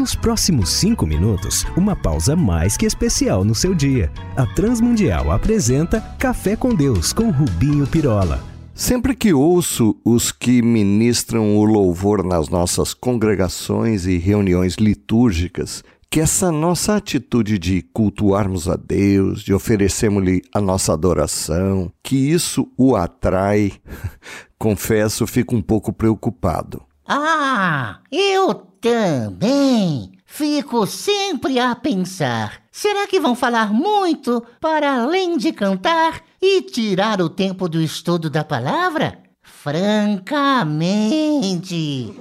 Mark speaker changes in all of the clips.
Speaker 1: Nos próximos cinco minutos, uma pausa mais que especial no seu dia. A Transmundial apresenta Café com Deus com Rubinho Pirola.
Speaker 2: Sempre que ouço os que ministram o louvor nas nossas congregações e reuniões litúrgicas, que essa nossa atitude de cultuarmos a Deus, de oferecermos-lhe a nossa adoração, que isso o atrai, confesso, fico um pouco preocupado.
Speaker 3: Ah, eu também fico sempre a pensar: será que vão falar muito para além de cantar e tirar o tempo do estudo da palavra? Francamente.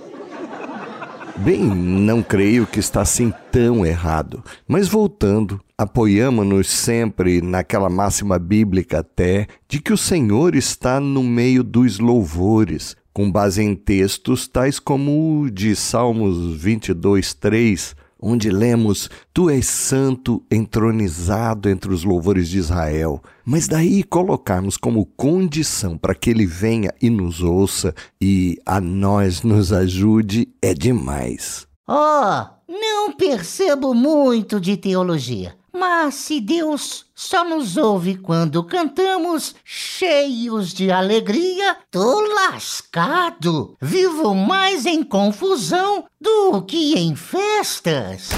Speaker 2: Bem, não creio que está assim tão errado. Mas voltando, apoiamos-nos sempre naquela máxima bíblica até de que o Senhor está no meio dos louvores, com base em textos tais como o de Salmos 22, 3, onde lemos: Tu és santo, entronizado entre os louvores de Israel. Mas daí colocarmos como condição para que ele venha e nos ouça e a nós nos ajude é demais.
Speaker 3: Oh, não percebo muito de teologia. Mas se Deus só nos ouve quando cantamos cheios de alegria, tô lascado. Vivo mais em confusão do que em festas.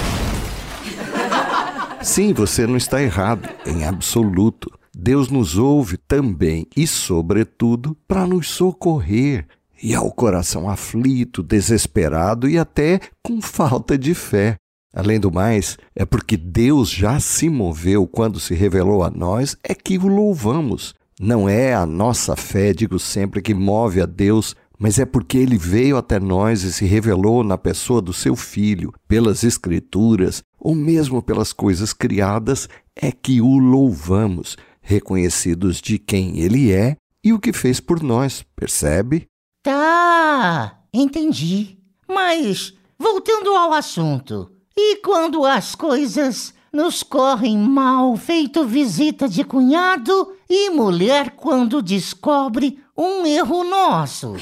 Speaker 2: Sim, você não está errado, em absoluto. Deus nos ouve também e, sobretudo, para nos socorrer. E ao coração aflito, desesperado e até com falta de fé. Além do mais, é porque Deus já se moveu quando se revelou a nós, é que o louvamos. Não é a nossa fé, digo sempre, que move a Deus, mas é porque ele veio até nós e se revelou na pessoa do seu filho, pelas Escrituras, ou mesmo pelas coisas criadas, é que o louvamos, reconhecidos de quem ele é e o que fez por nós, percebe?
Speaker 3: Tá, entendi. Mas, voltando ao assunto, e quando as coisas nos correm mal, feito visita de cunhado e mulher quando descobre um erro nosso.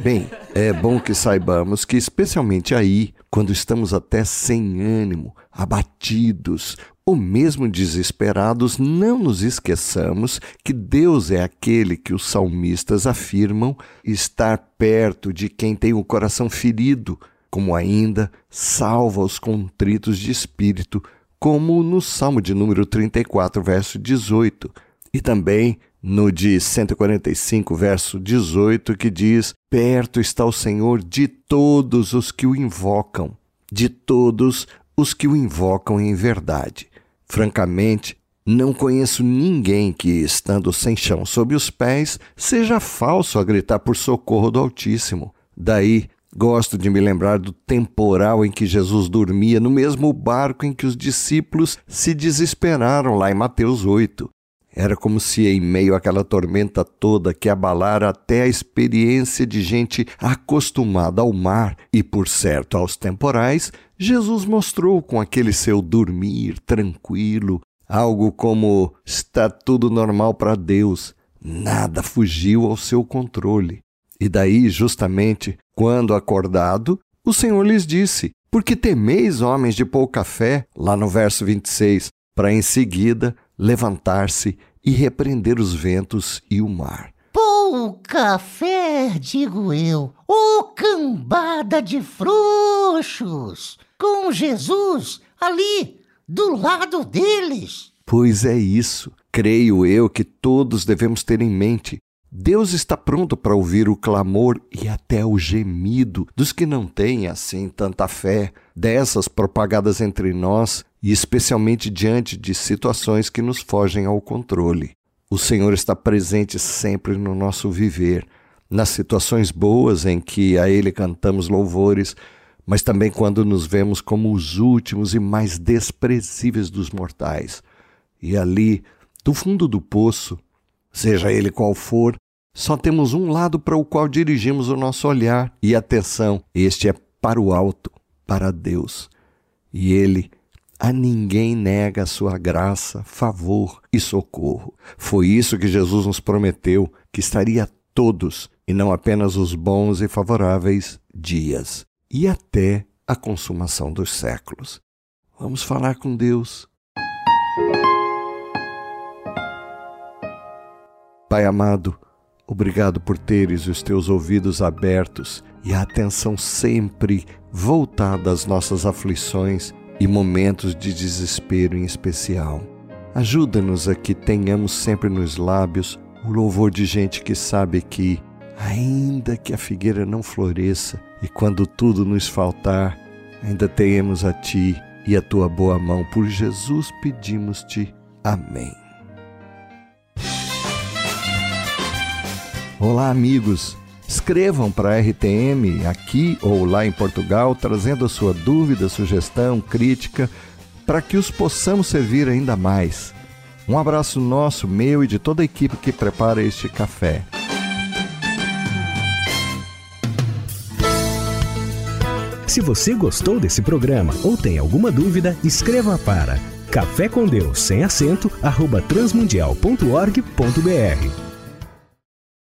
Speaker 2: Bem, é bom que saibamos que, especialmente aí, quando estamos até sem ânimo, abatidos ou mesmo desesperados, não nos esqueçamos que Deus é aquele que os salmistas afirmam estar perto de quem tem o coração ferido como ainda salva os contritos de espírito, como no Salmo de número 34, verso 18, e também no de 145, verso 18, que diz: Perto está o Senhor de todos os que o invocam, de todos os que o invocam em verdade. Francamente, não conheço ninguém que, estando sem chão sob os pés, seja falso a gritar por socorro do Altíssimo. Daí Gosto de me lembrar do temporal em que Jesus dormia no mesmo barco em que os discípulos se desesperaram lá em Mateus 8. Era como se, em meio àquela tormenta toda que abalara até a experiência de gente acostumada ao mar e, por certo, aos temporais, Jesus mostrou com aquele seu dormir tranquilo algo como está tudo normal para Deus, nada fugiu ao seu controle. E daí, justamente, quando acordado, o Senhor lhes disse: Por que temeis, homens de pouca fé? Lá no verso 26, para em seguida levantar-se e repreender os ventos e o mar.
Speaker 3: Pouca fé, digo eu, ô cambada de frouxos, com Jesus ali, do lado deles.
Speaker 2: Pois é isso. Creio eu que todos devemos ter em mente Deus está pronto para ouvir o clamor e até o gemido dos que não têm assim tanta fé, dessas propagadas entre nós e especialmente diante de situações que nos fogem ao controle. O Senhor está presente sempre no nosso viver, nas situações boas em que a Ele cantamos louvores, mas também quando nos vemos como os últimos e mais desprezíveis dos mortais. E ali, do fundo do poço, seja ele qual for, só temos um lado para o qual dirigimos o nosso olhar e atenção. Este é para o alto, para Deus. E Ele a ninguém nega sua graça, favor e socorro. Foi isso que Jesus nos prometeu, que estaria todos, e não apenas os bons e favoráveis dias. E até a consumação dos séculos. Vamos falar com Deus. Pai amado, obrigado por teres os teus ouvidos abertos e a atenção sempre voltada às nossas aflições e momentos de desespero em especial. Ajuda-nos a que tenhamos sempre nos lábios o louvor de gente que sabe que, ainda que a figueira não floresça e quando tudo nos faltar, ainda tenhamos a Ti e a Tua boa mão. Por Jesus pedimos-te. Amém. Olá, amigos. Escrevam para a RTM aqui ou lá em Portugal, trazendo a sua dúvida, sugestão, crítica, para que os possamos servir ainda mais. Um abraço nosso, meu e de toda a equipe que prepara este café.
Speaker 1: Se você gostou desse programa ou tem alguma dúvida, escreva para café com Deus sem acento arroba transmundial.org.br